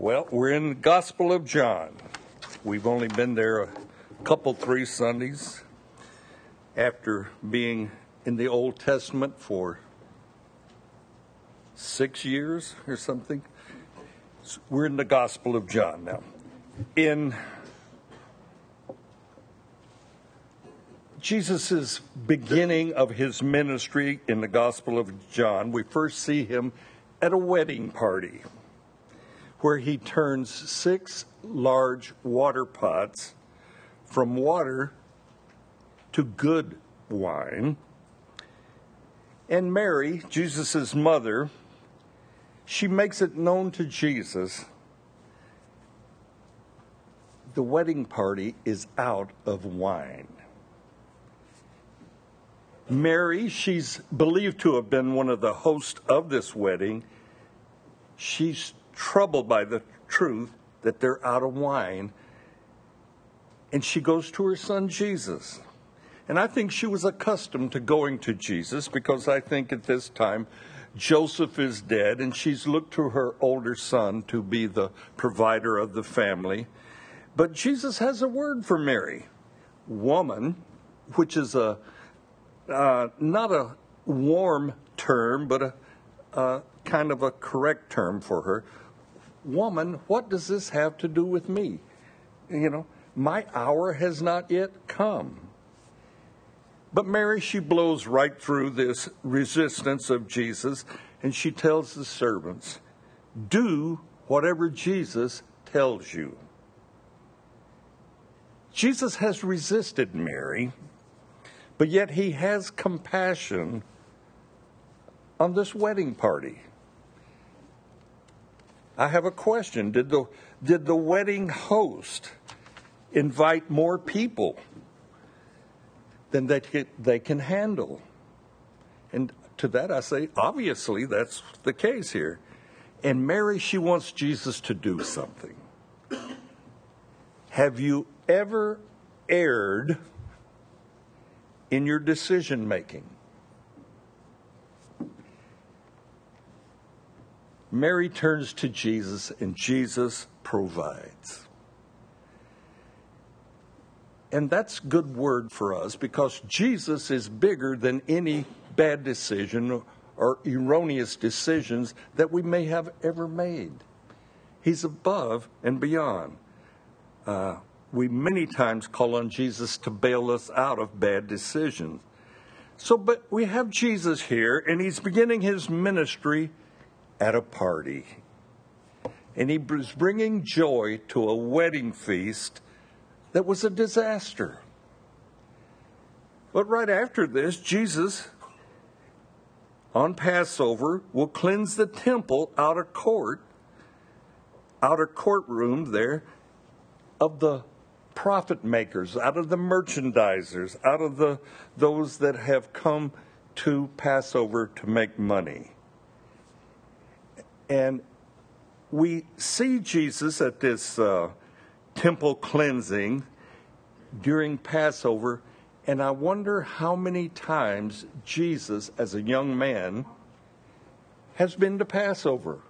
Well, we're in the Gospel of John. We've only been there a couple, three Sundays after being in the Old Testament for six years or something. So we're in the Gospel of John now. In Jesus' beginning of his ministry in the Gospel of John, we first see him at a wedding party where he turns six large water pots from water to good wine. And Mary, Jesus' mother, she makes it known to Jesus the wedding party is out of wine. Mary, she's believed to have been one of the hosts of this wedding. She's troubled by the truth that they're out of wine. And she goes to her son Jesus. And I think she was accustomed to going to Jesus because I think at this time Joseph is dead and she's looked to her older son to be the provider of the family. But Jesus has a word for Mary, woman, which is a uh, not a warm term, but a, a kind of a correct term for her woman, what does this have to do with me? You know, my hour has not yet come. But Mary, she blows right through this resistance of Jesus and she tells the servants, Do whatever Jesus tells you. Jesus has resisted Mary, but yet he has compassion on this wedding party. I have a question. Did the, did the wedding host invite more people than they, they can handle? And to that I say, obviously, that's the case here. And Mary, she wants Jesus to do something. Have you ever erred in your decision making? Mary turns to Jesus, and Jesus provides. And that's good word for us because Jesus is bigger than any bad decision or erroneous decisions that we may have ever made. He's above and beyond. Uh, we many times call on Jesus to bail us out of bad decisions. So, but we have Jesus here, and he's beginning his ministry at a party. And he was bringing joy to a wedding feast that was a disaster. But right after this, Jesus, on Passover, will cleanse the temple outer court, outer courtroom there, of the profit makers, out of the merchandisers, out of the those that have come to Passover to make money. And we see Jesus at this uh, temple cleansing during Passover, and I wonder how many times Jesus, as a young man, has been to Passover.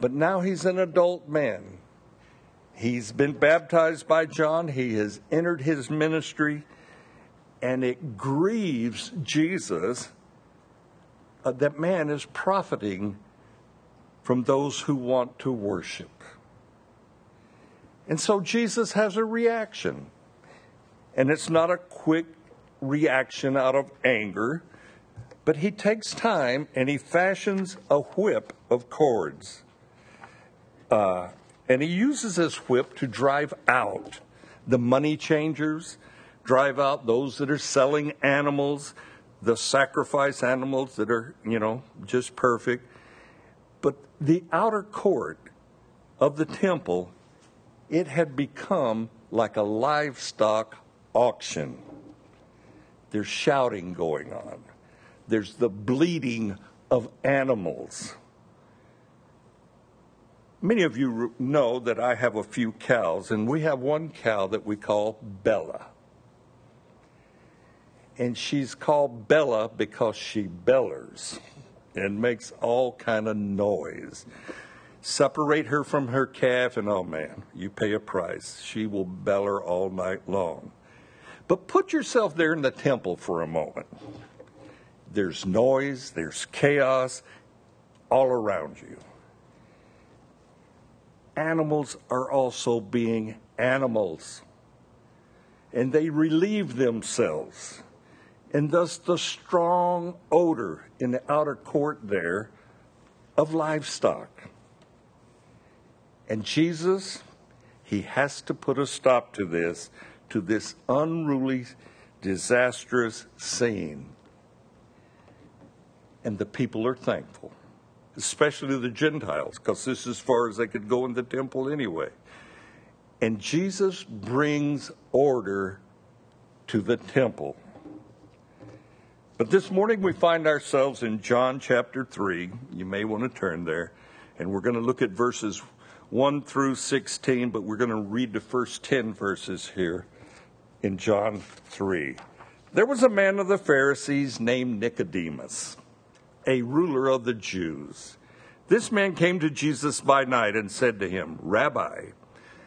But now he's an adult man. He's been baptized by John, he has entered his ministry, and it grieves Jesus uh, that man is profiting from those who want to worship. And so Jesus has a reaction. And it's not a quick reaction out of anger, but he takes time and he fashions a whip of cords. Uh, and he uses this whip to drive out the money changers, drive out those that are selling animals, the sacrifice animals that are, you know, just perfect. The outer court of the temple, it had become like a livestock auction. There's shouting going on. There's the bleating of animals. Many of you know that I have a few cows, and we have one cow that we call Bella. And she's called Bella because she bellers and makes all kind of noise. separate her from her calf, and oh man, you pay a price. She will beller all night long. But put yourself there in the temple for a moment. There's noise, there's chaos all around you. Animals are also being animals, and they relieve themselves. And thus, the strong odor in the outer court there of livestock. And Jesus, he has to put a stop to this, to this unruly, disastrous scene. And the people are thankful, especially the Gentiles, because this is as far as they could go in the temple anyway. And Jesus brings order to the temple. But this morning we find ourselves in John chapter 3. You may want to turn there. And we're going to look at verses 1 through 16, but we're going to read the first 10 verses here in John 3. There was a man of the Pharisees named Nicodemus, a ruler of the Jews. This man came to Jesus by night and said to him, Rabbi,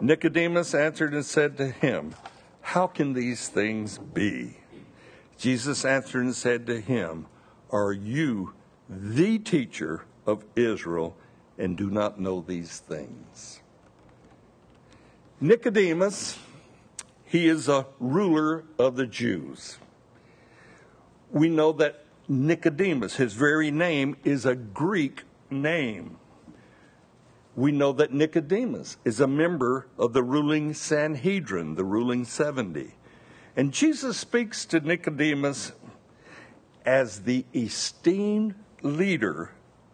Nicodemus answered and said to him, How can these things be? Jesus answered and said to him, Are you the teacher of Israel and do not know these things. Nicodemus, he is a ruler of the Jews. We know that Nicodemus, his very name, is a Greek name. We know that Nicodemus is a member of the ruling Sanhedrin, the ruling 70. And Jesus speaks to Nicodemus as the esteemed leader,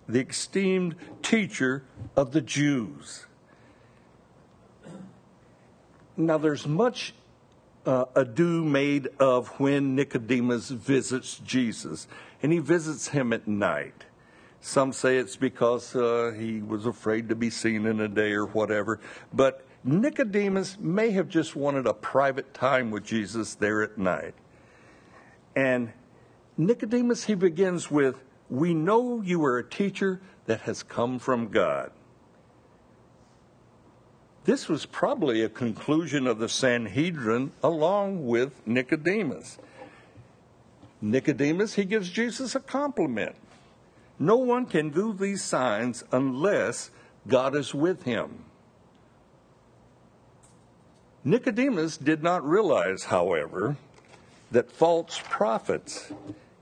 the esteemed teacher of the Jews. Now, there's much uh, ado made of when Nicodemus visits Jesus, and he visits him at night. Some say it's because uh, he was afraid to be seen in a day or whatever, but Nicodemus may have just wanted a private time with Jesus there at night. And Nicodemus, he begins with, we know you are a teacher that has come from God. This was probably a conclusion of the Sanhedrin along with Nicodemus. Nicodemus, he gives Jesus a compliment. No one can do these signs unless God is with him. Nicodemus did not realize, however, that false prophets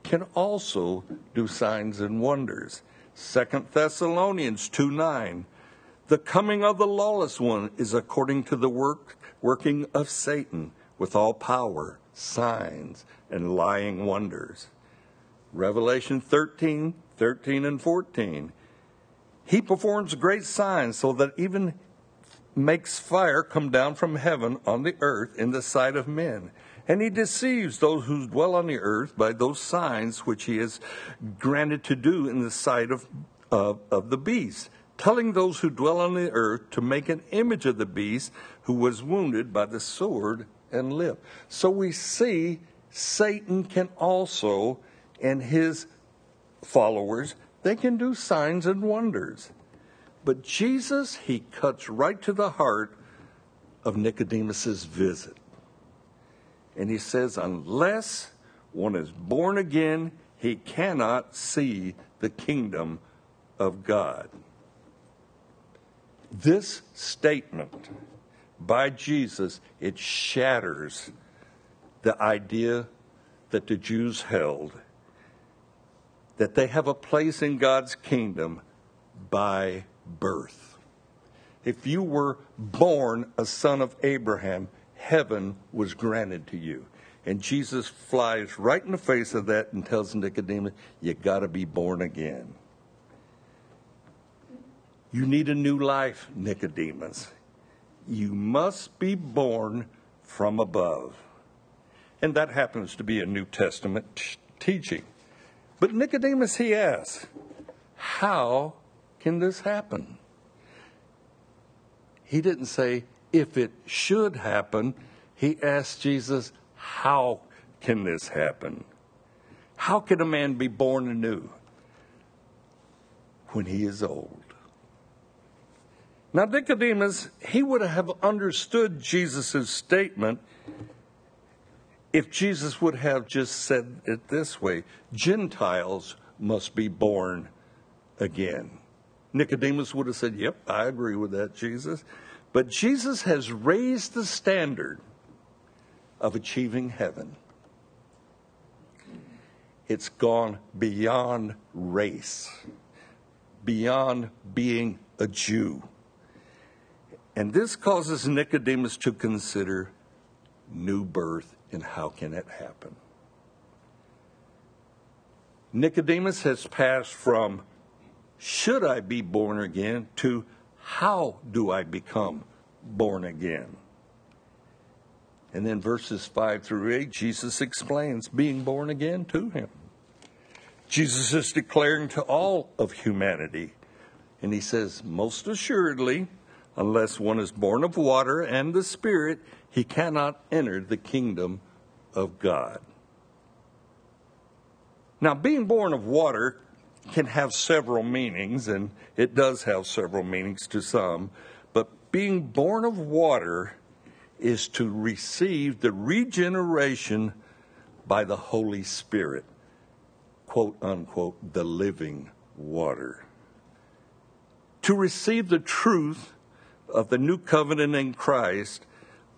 can also do signs and wonders. Second Thessalonians 2 9. The coming of the lawless one is according to the work working of Satan with all power, signs, and lying wonders. Revelation 13, 13 and 14. He performs great signs so that even makes fire come down from heaven on the earth in the sight of men and he deceives those who dwell on the earth by those signs which he has granted to do in the sight of, of, of the beast, telling those who dwell on the earth to make an image of the beast who was wounded by the sword and lived. So we see Satan can also, in his followers, they can do signs and wonders. But Jesus, he cuts right to the heart of Nicodemus's visit. And he says, unless one is born again, he cannot see the kingdom of God. This statement by Jesus, it shatters the idea that the Jews held that they have a place in God's kingdom by birth. If you were born a son of Abraham, heaven was granted to you. And Jesus flies right in the face of that and tells Nicodemus, You got to be born again. You need a new life, Nicodemus. You must be born from above. And that happens to be a New Testament t- teaching. But Nicodemus, he asks, How can this happen? He didn't say, If it should happen. He asked Jesus, How can this happen? How can a man be born anew when he is old? Now, Nicodemus, he would have understood Jesus' statement if Jesus would have just said it this way Gentiles must be born again. Nicodemus would have said, Yep, I agree with that, Jesus. But Jesus has raised the standard of achieving heaven. It's gone beyond race, beyond being a Jew. And this causes Nicodemus to consider new birth and how can it happen? Nicodemus has passed from should I be born again to how do I become born again? And then verses 5 through 8, Jesus explains being born again to him. Jesus is declaring to all of humanity, and he says, Most assuredly, unless one is born of water and the Spirit, he cannot enter the kingdom of God. Now, being born of water can have several meanings, and it does have several meanings to some, but being born of water is to receive the regeneration by the Holy Spirit, quote unquote, the living water. To receive the truth of the new covenant in Christ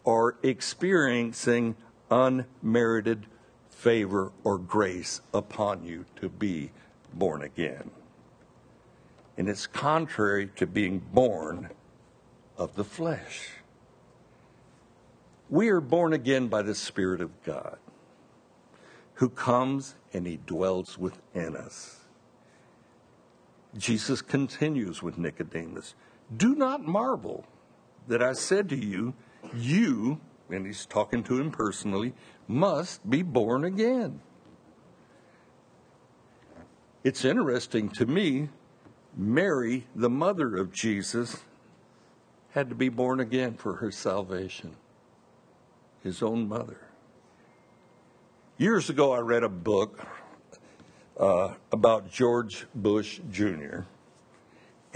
are experiencing unmerited favor or grace upon you to be born again. And it's contrary to being born of the flesh. We are born again by the Spirit of God, who comes and he dwells within us. Jesus continues with Nicodemus Do not marvel that I said to you, you, and he's talking to him personally, must be born again. It's interesting to me, Mary, the mother of Jesus, had to be born again for her salvation, his own mother. Years ago, I read a book uh, about George Bush Jr.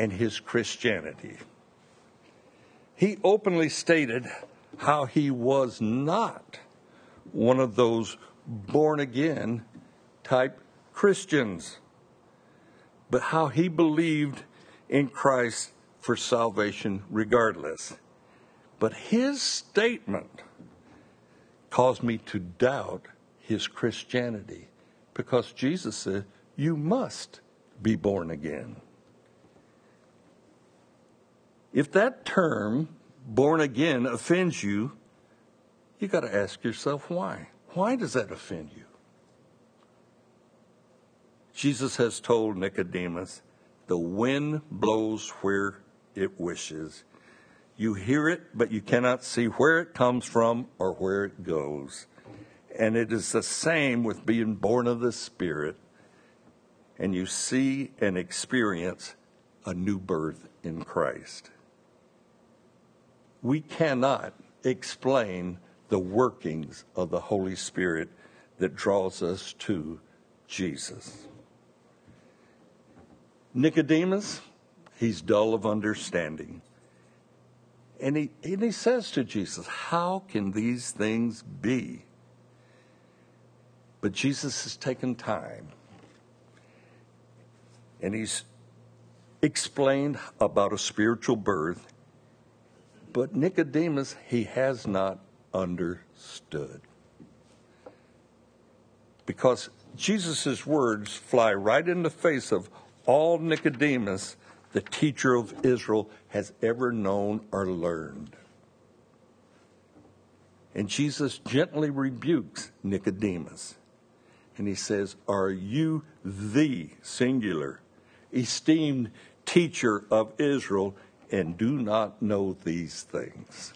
and his Christianity he openly stated how he was not one of those born again type Christians, but how he believed in Christ for salvation regardless. But his statement caused me to doubt his Christianity because Jesus said, You must be born again. If that term, born again, offends you, you got to ask yourself why. Why does that offend you? Jesus has told Nicodemus, the wind blows where it wishes. You hear it, but you cannot see where it comes from or where it goes. And it is the same with being born of the Spirit. And you see and experience a new birth in Christ we cannot explain the workings of the Holy Spirit that draws us to Jesus. Nicodemus, he's dull of understanding. And he, and he says to Jesus, How can these things be? But Jesus has taken time and he's explained about a spiritual birth But Nicodemus, he has not understood. Because Jesus' words fly right in the face of all Nicodemus, the teacher of Israel, has ever known or learned. And Jesus gently rebukes Nicodemus. And he says, Are you the singular, esteemed teacher of Israel and do not know these things?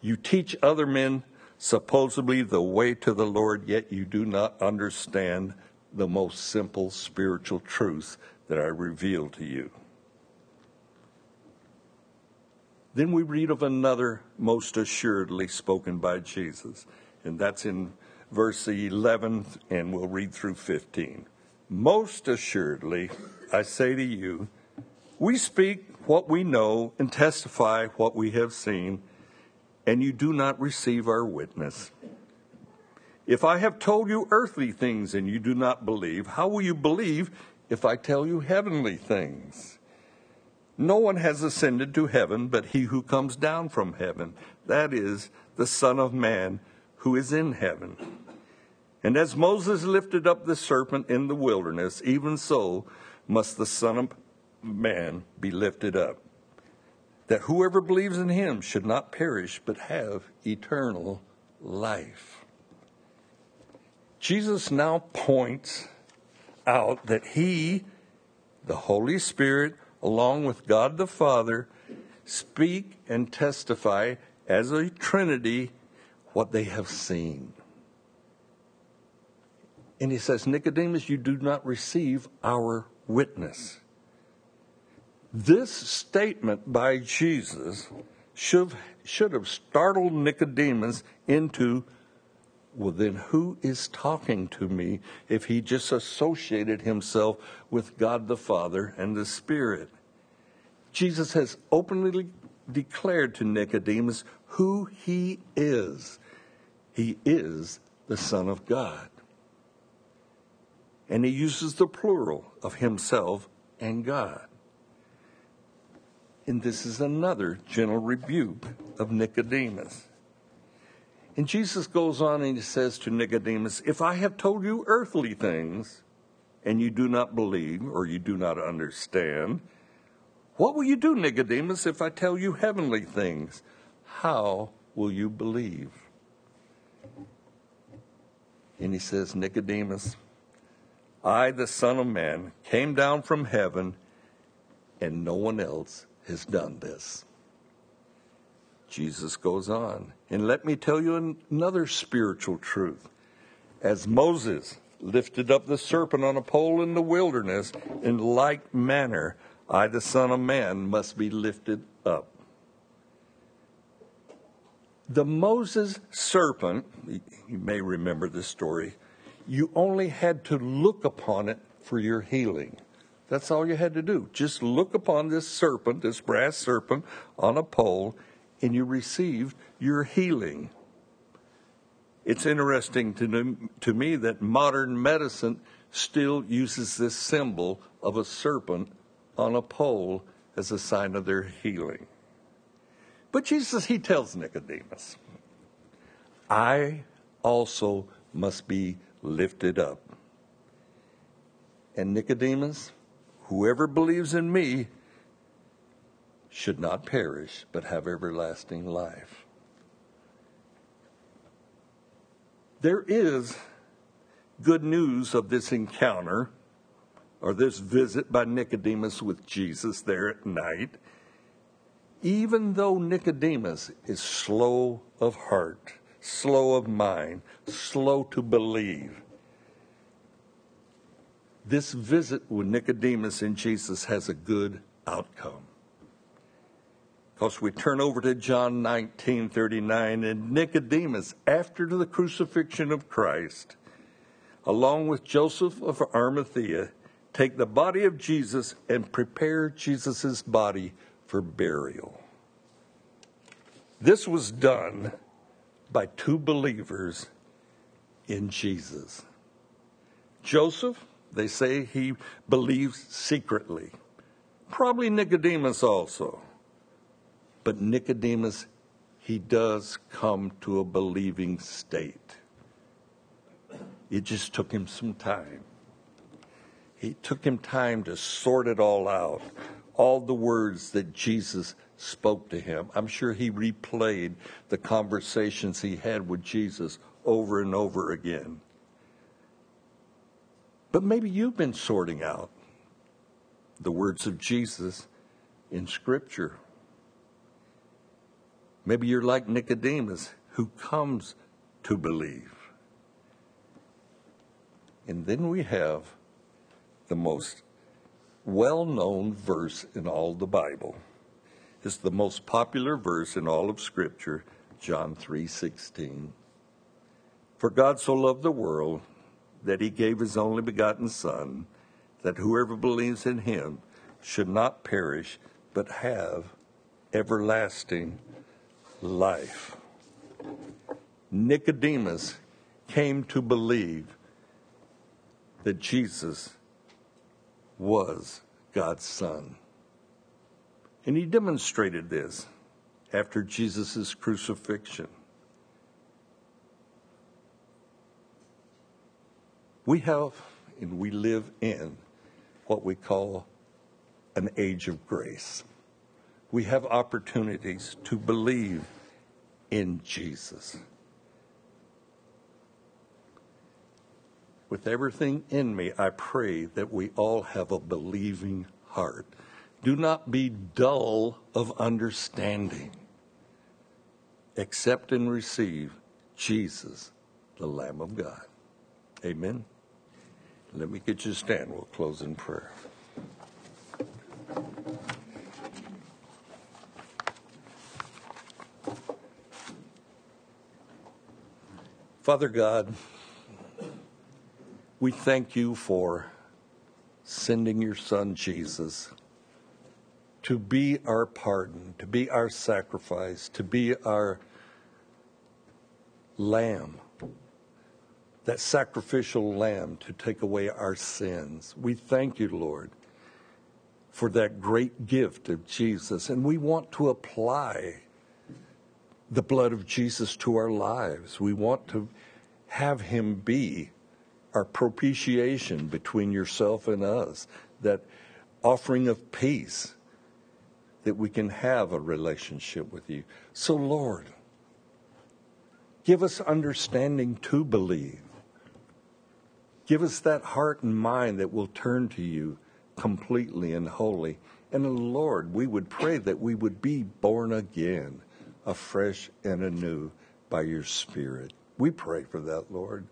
You teach other men supposedly the way to the Lord, yet you do not understand the most simple spiritual truth that I reveal to you. Then we read of another most assuredly spoken by Jesus, and that's in verse 11, and we'll read through 15. Most assuredly, I say to you, we speak what we know and testify what we have seen, and you do not receive our witness. If I have told you earthly things and you do not believe, how will you believe if I tell you heavenly things? No one has ascended to heaven but he who comes down from heaven, that is, the Son of Man who is in heaven. And as Moses lifted up the serpent in the wilderness, even so must the Son of Man be lifted up, that whoever believes in him should not perish but have eternal life. Jesus now points out that he, the Holy Spirit, along with God the Father, speak and testify as a Trinity what they have seen. And he says, Nicodemus, you do not receive our witness. This statement by Jesus should, should have startled Nicodemus into, well, then who is talking to me if he just associated himself with God the Father and the Spirit? Jesus has openly declared to Nicodemus who he is. He is the Son of God. And he uses the plural of himself and God. And this is another gentle rebuke of Nicodemus. And Jesus goes on and he says to Nicodemus, If I have told you earthly things and you do not believe or you do not understand, what will you do, Nicodemus, if I tell you heavenly things? How will you believe? And he says, Nicodemus, I, the Son of Man, came down from heaven, and no one else has done this. Jesus goes on, and let me tell you another spiritual truth. As Moses lifted up the serpent on a pole in the wilderness, in like manner, I, the Son of Man, must be lifted up. The Moses serpent, you may remember this story, you only had to look upon it for your healing. That's all you had to do. Just look upon this serpent, this brass serpent on a pole, and you received your healing. It's interesting to, to me that modern medicine still uses this symbol of a serpent on a pole as a sign of their healing. But Jesus, he tells Nicodemus, I also must be lifted up. And Nicodemus, whoever believes in me should not perish, but have everlasting life. There is good news of this encounter or this visit by Nicodemus with Jesus there at night. Even though Nicodemus is slow of heart, slow of mind, slow to believe. This visit with Nicodemus and Jesus has a good outcome. Because we turn over to John 19 39, and Nicodemus, after the crucifixion of Christ, along with Joseph of Arimathea, take the body of Jesus and prepare Jesus' body for burial. This was done by two believers in Jesus. Joseph, they say he believes secretly. Probably Nicodemus also. But Nicodemus, he does come to a believing state. It just took him some time. He took him time to sort it all out, all the words that Jesus spoke to him. I'm sure he replayed the conversations he had with Jesus over and over again. But maybe you've been sorting out the words of Jesus in Scripture. Maybe you're like Nicodemus, who comes to believe. And then we have the most well known verse in all the Bible. It's the most popular verse in all of Scripture, John 3 16. For God so loved the world that he gave his only begotten Son, that whoever believes in him should not perish, but have everlasting life. Nicodemus came to believe that Jesus was God's Son. And he demonstrated this after Jesus' crucifixion. We have and we live in what we call an age of grace. We have opportunities to believe in Jesus. With everything in me, I pray that we all have a believing heart. Do not be dull of understanding. Accept and receive Jesus, the Lamb of God. Amen. Let me get you to stand. We'll close in prayer. Father God, we thank you for sending your son Jesus to be our pardon, to be our sacrifice, to be our lamb, that sacrificial lamb to take away our sins. We thank you, Lord, for that great gift of Jesus. And we want to apply the blood of Jesus to our lives. We want to have him be our propitiation between yourself and us, that offering of peace, that we can have a relationship with you. So, Lord, give us understanding to believe. Give us that heart and mind that will turn to you completely and wholly. And Lord, we would pray that we would be born again, afresh and anew by your Spirit. We pray for that, Lord.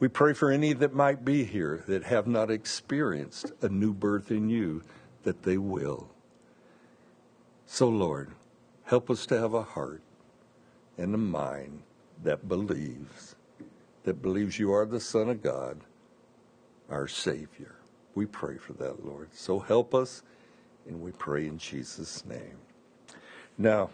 We pray for any that might be here that have not experienced a new birth in you, that they will. So, Lord, help us to have a heart and a mind that believes, that believes you are the Son of God, our Savior. We pray for that, Lord. So help us, and we pray in Jesus' name. Now,